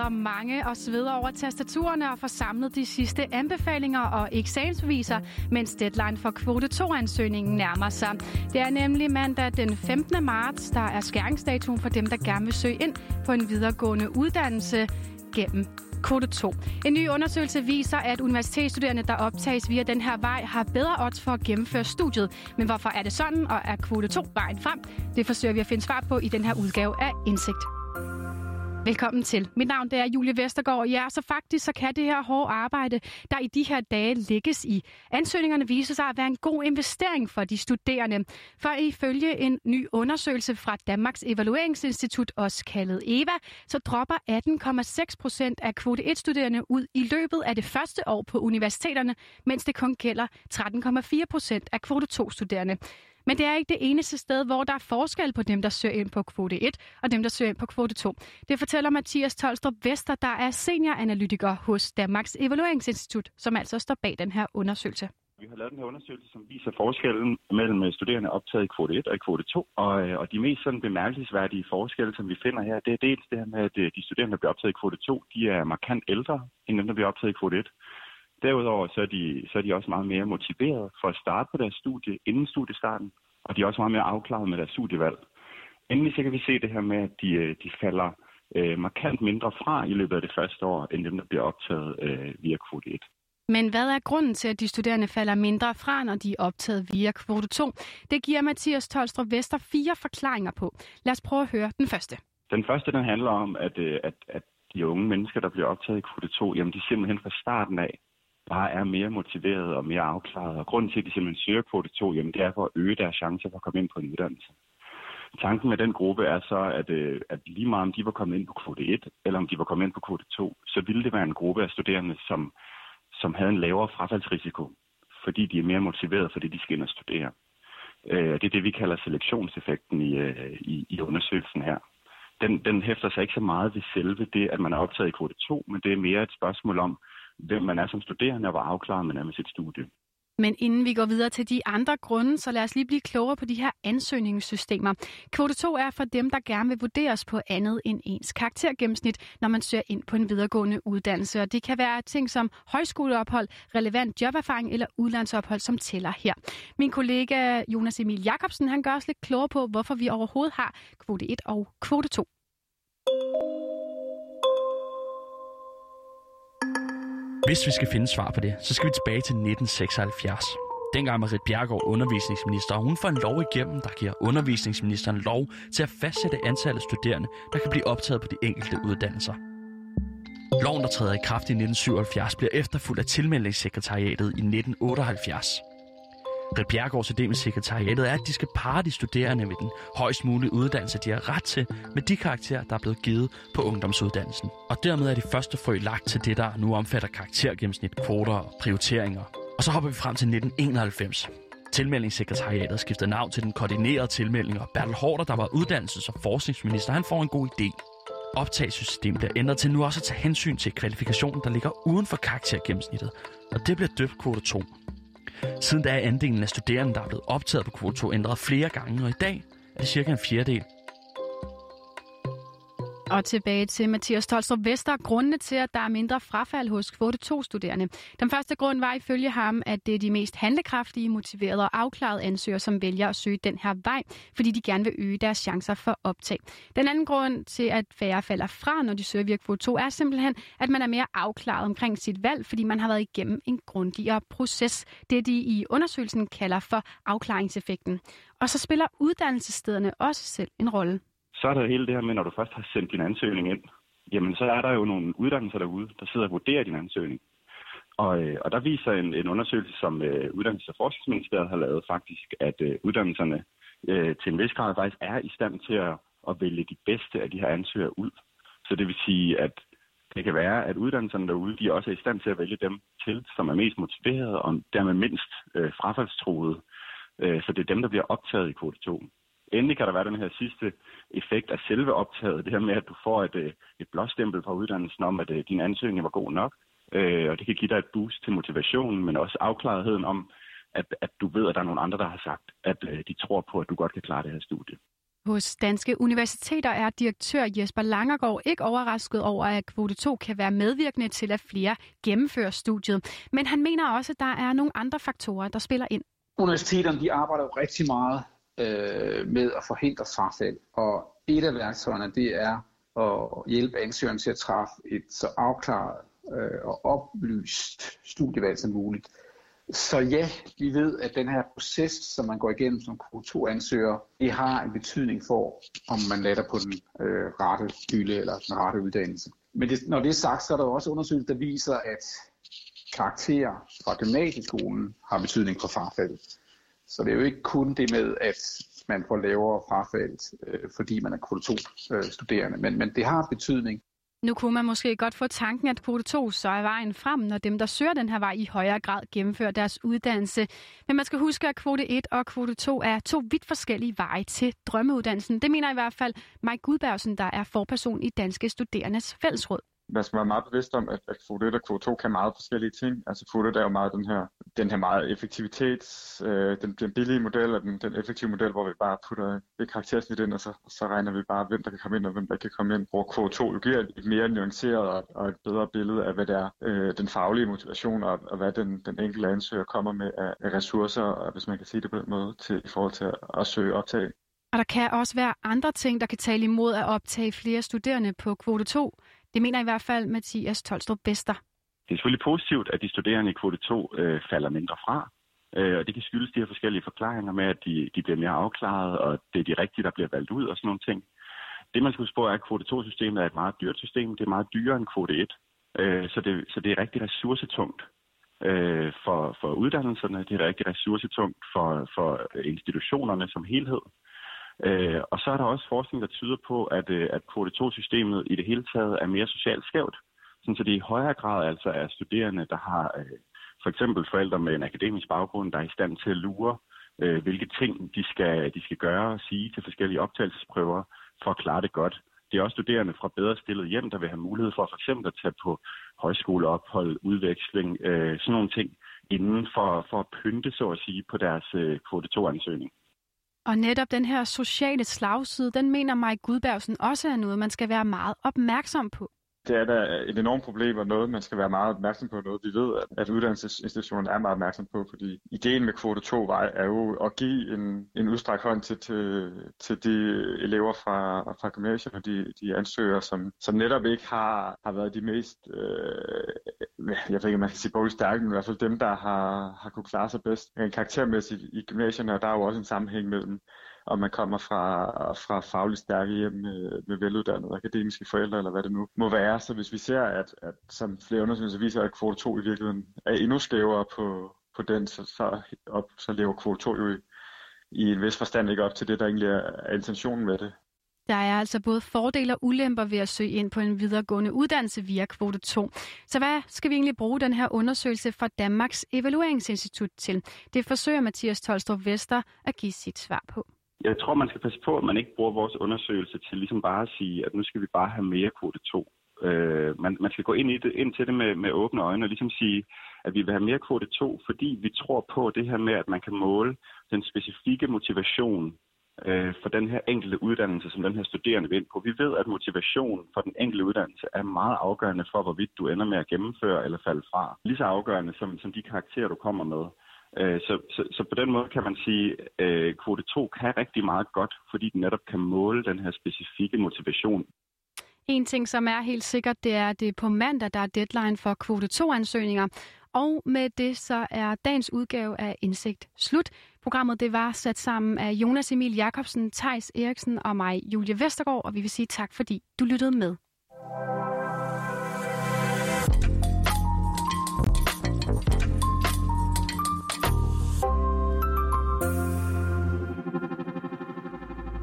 sidder mange og sveder over tastaturerne og får samlet de sidste anbefalinger og eksamensbeviser, mens deadline for kvote 2-ansøgningen nærmer sig. Det er nemlig mandag den 15. marts, der er skæringsdatoen for dem, der gerne vil søge ind på en videregående uddannelse gennem kvote 2. En ny undersøgelse viser, at universitetsstuderende, der optages via den her vej, har bedre odds for at gennemføre studiet. Men hvorfor er det sådan, og er kvote 2 vejen frem? Det forsøger vi at finde svar på i den her udgave af Indsigt. Velkommen til. Mit navn det er Julie Vestergaard. Ja, så faktisk så kan det her hårde arbejde, der i de her dage lægges i ansøgningerne, vise sig at være en god investering for de studerende. For ifølge en ny undersøgelse fra Danmarks Evalueringsinstitut, også kaldet EVA, så dropper 18,6 procent af kvote 1-studerende ud i løbet af det første år på universiteterne, mens det kun gælder 13,4 procent af kvote 2-studerende. Men det er ikke det eneste sted, hvor der er forskel på dem, der søger ind på kvote 1 og dem, der søger ind på kvote 2. Det fortæller Mathias Tolstrup Vester, der er senioranalytiker hos Danmarks Evalueringsinstitut, som altså står bag den her undersøgelse. Vi har lavet den her undersøgelse, som viser forskellen mellem øh, studerende optaget i kvote 1 og i kvote 2. Og, øh, og de mest sådan bemærkelsesværdige forskelle, som vi finder her, det er dels det her med, at øh, de studerende, der bliver optaget i kvote 2, de er markant ældre end dem, der bliver optaget i kvote 1. Derudover så er, de, så er de også meget mere motiveret for at starte på deres studie inden studiestarten, og de er også meget mere afklaret med deres studievalg. Endelig så kan vi se det her med, at de, øh, de falder øh, markant mindre fra i løbet af det første år, end dem, der bliver optaget øh, via kvote 1. Men hvad er grunden til, at de studerende falder mindre fra, når de er optaget via kvote 2? Det giver Mathias Tolstrup Vester fire forklaringer på. Lad os prøve at høre den første. Den første den handler om, at, øh, at, at de unge mennesker, der bliver optaget i kvote 2, jamen de simpelthen fra starten af bare er mere motiveret og mere afklaret. Og grunden til, at de simpelthen søger kvote 2, jamen det er for at øge deres chancer for at komme ind på en uddannelse. Tanken med den gruppe er så, at, øh, at lige meget om de var kommet ind på kvote 1, eller om de var kommet ind på kvote 2, så ville det være en gruppe af studerende, som, som havde en lavere frafaldsrisiko, fordi de er mere motiveret for det, de skal ind og studere. Øh, det er det, vi kalder selektionseffekten i, øh, i, i undersøgelsen her. Den, den hæfter sig ikke så meget ved selve det, at man er optaget i kvote 2, men det er mere et spørgsmål om, hvem man er som studerende, og hvor afklaret man er med sit studie. Men inden vi går videre til de andre grunde, så lad os lige blive klogere på de her ansøgningssystemer. Kvote 2 er for dem, der gerne vil vurderes på andet end ens karaktergennemsnit, når man søger ind på en videregående uddannelse. Og det kan være ting som højskoleophold, relevant joberfaring eller udlandsophold, som tæller her. Min kollega Jonas Emil Jakobsen, han gør os lidt klogere på, hvorfor vi overhovedet har kvote 1 og kvote 2. Hvis vi skal finde svar på det, så skal vi tilbage til 1976. Dengang var Rit Bjergård undervisningsminister, og hun får en lov igennem, der giver undervisningsministeren lov til at fastsætte antallet af studerende, der kan blive optaget på de enkelte uddannelser. Loven, der træder i kraft i 1977, bliver efterfulgt af tilmeldingssekretariatet i 1978. Red Bjergårds idé med sekretariatet er, at de skal parre de studerende med den højst mulige uddannelse, de har ret til, med de karakterer, der er blevet givet på ungdomsuddannelsen. Og dermed er de første frø lagt til det, der nu omfatter karaktergennemsnit, kvoter og prioriteringer. Og så hopper vi frem til 1991. Tilmeldingssekretariatet skiftede navn til den koordinerede tilmelding, og Bertel Hårder, der var uddannelses- og forskningsminister, han får en god idé. Optagelsesystemet bliver ændret til nu også at tage hensyn til kvalifikationen, der ligger uden for karaktergennemsnittet, og det bliver døbt kvote 2. Siden da er andelen af studerende, der er blevet optaget på kvote 2, ændret flere gange, og i dag er det cirka en fjerdedel. Og tilbage til Mathias Tolstrup Vester. Grundene til, at der er mindre frafald hos kvote 2-studerende. Den første grund var ifølge ham, at det er de mest handlekraftige, motiverede og afklarede ansøgere, som vælger at søge den her vej, fordi de gerne vil øge deres chancer for optag. Den anden grund til, at færre falder fra, når de søger via kvote 2, er simpelthen, at man er mere afklaret omkring sit valg, fordi man har været igennem en grundigere proces. Det de i undersøgelsen kalder for afklaringseffekten. Og så spiller uddannelsesstederne også selv en rolle så er der hele det her med, når du først har sendt din ansøgning ind, jamen så er der jo nogle uddannelser derude, der sidder og vurderer din ansøgning. Og, øh, og der viser en, en undersøgelse, som øh, Uddannelses- og Forskningsministeriet har lavet faktisk, at øh, uddannelserne øh, til en vis grad faktisk er i stand til at, at vælge de bedste af de her ansøgere ud. Så det vil sige, at det kan være, at uddannelserne derude, de også er i stand til at vælge dem til, som er mest motiverede og dermed mindst øh, frafaldstroede. Øh, så det er dem, der bliver optaget i kvote 2. Endelig kan der være den her sidste effekt af selve optaget, det her med, at du får et, øh, et blåstempel fra uddannelsen om, at øh, din ansøgning var god nok, øh, og det kan give dig et boost til motivationen, men også afklaretheden om, at, at du ved, at der er nogle andre, der har sagt, at de tror på, at du godt kan klare det her studie. Hos Danske Universiteter er direktør Jesper Langergaard ikke overrasket over, at kvote 2 kan være medvirkende til, at flere gennemfører studiet. Men han mener også, at der er nogle andre faktorer, der spiller ind. Universiteterne de arbejder jo rigtig meget øh, med at forhindre frafald, og et af værktøjerne det er at hjælpe ansøgeren til at træffe et så afklaret øh, og oplyst studievalg som muligt. Så ja, vi ved, at den her proces, som man går igennem som Q2-ansøger, det har en betydning for, om man lander på den øh, rette hylde eller den rette uddannelse. Men det, når det er sagt, så er der også undersøgelser, der viser, at karakterer fra gymnasieskolen har betydning for farfaldet. Så det er jo ikke kun det med, at man får lavere frafald, øh, fordi man er Q2-studerende, men, men det har betydning. Nu kunne man måske godt få tanken, at kvote 2 så er vejen frem, når dem, der søger den her vej, i højere grad gennemfører deres uddannelse. Men man skal huske, at kvote 1 og kvote 2 er to vidt forskellige veje til drømmeuddannelsen. Det mener i hvert fald Mike Gudbergsen, der er forperson i Danske Studerendes Fællesråd man skal være meget bevidst om, at, at kvote 1 og kvote 2 kan meget forskellige ting. Altså kvote 1 er jo meget den her, den her meget effektivitets, øh, den, den billige model og den, den effektive model, hvor vi bare putter et karaktersnit ind, og så, så regner vi bare, hvem der kan komme ind og hvem der kan komme ind. Hvor kvote 2 jo giver et mere nuanceret og, og et bedre billede af, hvad det er, øh, den faglige motivation og, og hvad den, den enkelte ansøger kommer med af, af ressourcer, og hvis man kan sige det på den måde, til, i forhold til at, at søge optag. Og der kan også være andre ting, der kan tale imod at optage flere studerende på kvote 2. Det mener i hvert fald Mathias Tolstrup Bester. Det er selvfølgelig positivt, at de studerende i kvote 2 øh, falder mindre fra. Øh, og det kan skyldes de her forskellige forklaringer med, at de, de bliver mere afklaret, og det er de rigtige, der bliver valgt ud og sådan nogle ting. Det man skal huske på er, at kvote 2-systemet er et meget dyrt system. Det er meget dyrere end kvote 1. Øh, så, det, så det er rigtig ressourcetungt øh, for, for uddannelserne. Det er rigtig ressourcetungt for, for institutionerne som helhed. Øh, og så er der også forskning, der tyder på, at, øh, at kvote 2-systemet i det hele taget er mere socialt skævt. Sådan, så det i højere grad altså er studerende, der har øh, for eksempel forældre med en akademisk baggrund, der er i stand til at lure, øh, hvilke ting de skal, de skal gøre og sige til forskellige optagelsesprøver for at klare det godt. Det er også studerende fra bedre stillet hjem, der vil have mulighed for for eksempel at tage på højskoleophold, udveksling, øh, sådan nogle ting, inden for, for at pynte, så at sige, på deres øh, kvote 2-ansøgning. Og netop den her sociale slagside, den mener Mike Gudbergsen også er noget, man skal være meget opmærksom på. Det er da et enormt problem og noget, man skal være meget opmærksom på. Noget vi ved, at, at uddannelsesinstitutionerne er meget opmærksom på, fordi ideen med kvote 2 vej er jo at give en, en udstrækt hånd til, til, til de elever fra, fra gymnasiet og de, de ansøgere, som, som netop ikke har, har været de mest, øh, jeg ved ikke, om man kan sige bogligt stærke, men i hvert fald dem, der har, har kunne klare sig bedst karaktermæssigt i gymnasierne, og der er jo også en sammenhæng mellem om man kommer fra, fra fagligt stærke hjem med, med veluddannede akademiske forældre, eller hvad det nu må være. Så hvis vi ser, at, at som flere undersøgelser viser, at kvote 2 i virkeligheden er endnu skævere på, på den, så, så, op, så lever kvote 2 jo i, i en vis forstand ikke op til det, der egentlig er, er intentionen med det. Der er altså både fordele og ulemper ved at søge ind på en videregående uddannelse via kvote 2. Så hvad skal vi egentlig bruge den her undersøgelse fra Danmarks Evalueringsinstitut til? Det forsøger Mathias Tolstrup Vester at give sit svar på. Jeg tror, man skal passe på, at man ikke bruger vores undersøgelse til ligesom bare at sige, at nu skal vi bare have mere kvote 2. Øh, man, man skal gå ind, i det, ind til det med, med åbne øjne og ligesom sige, at vi vil have mere kvote 2, fordi vi tror på det her med, at man kan måle den specifikke motivation øh, for den her enkelte uddannelse, som den her studerende vil ind på. Vi ved, at motivation for den enkelte uddannelse er meget afgørende for, hvorvidt du ender med at gennemføre eller falde fra. Lige så afgørende som, som de karakterer, du kommer med. Øh, så, så, så på den måde kan man sige, at øh, kvote 2 kan rigtig meget godt, fordi den netop kan måle den her specifikke motivation. En ting, som er helt sikkert, det er, at det er på mandag, der er deadline for kvote 2-ansøgninger. Og med det så er dagens udgave af Indsigt slut. Programmet det var sat sammen af Jonas Emil Jakobsen, Tejs Eriksen og mig, Julie Vestergaard, og vi vil sige tak, fordi du lyttede med.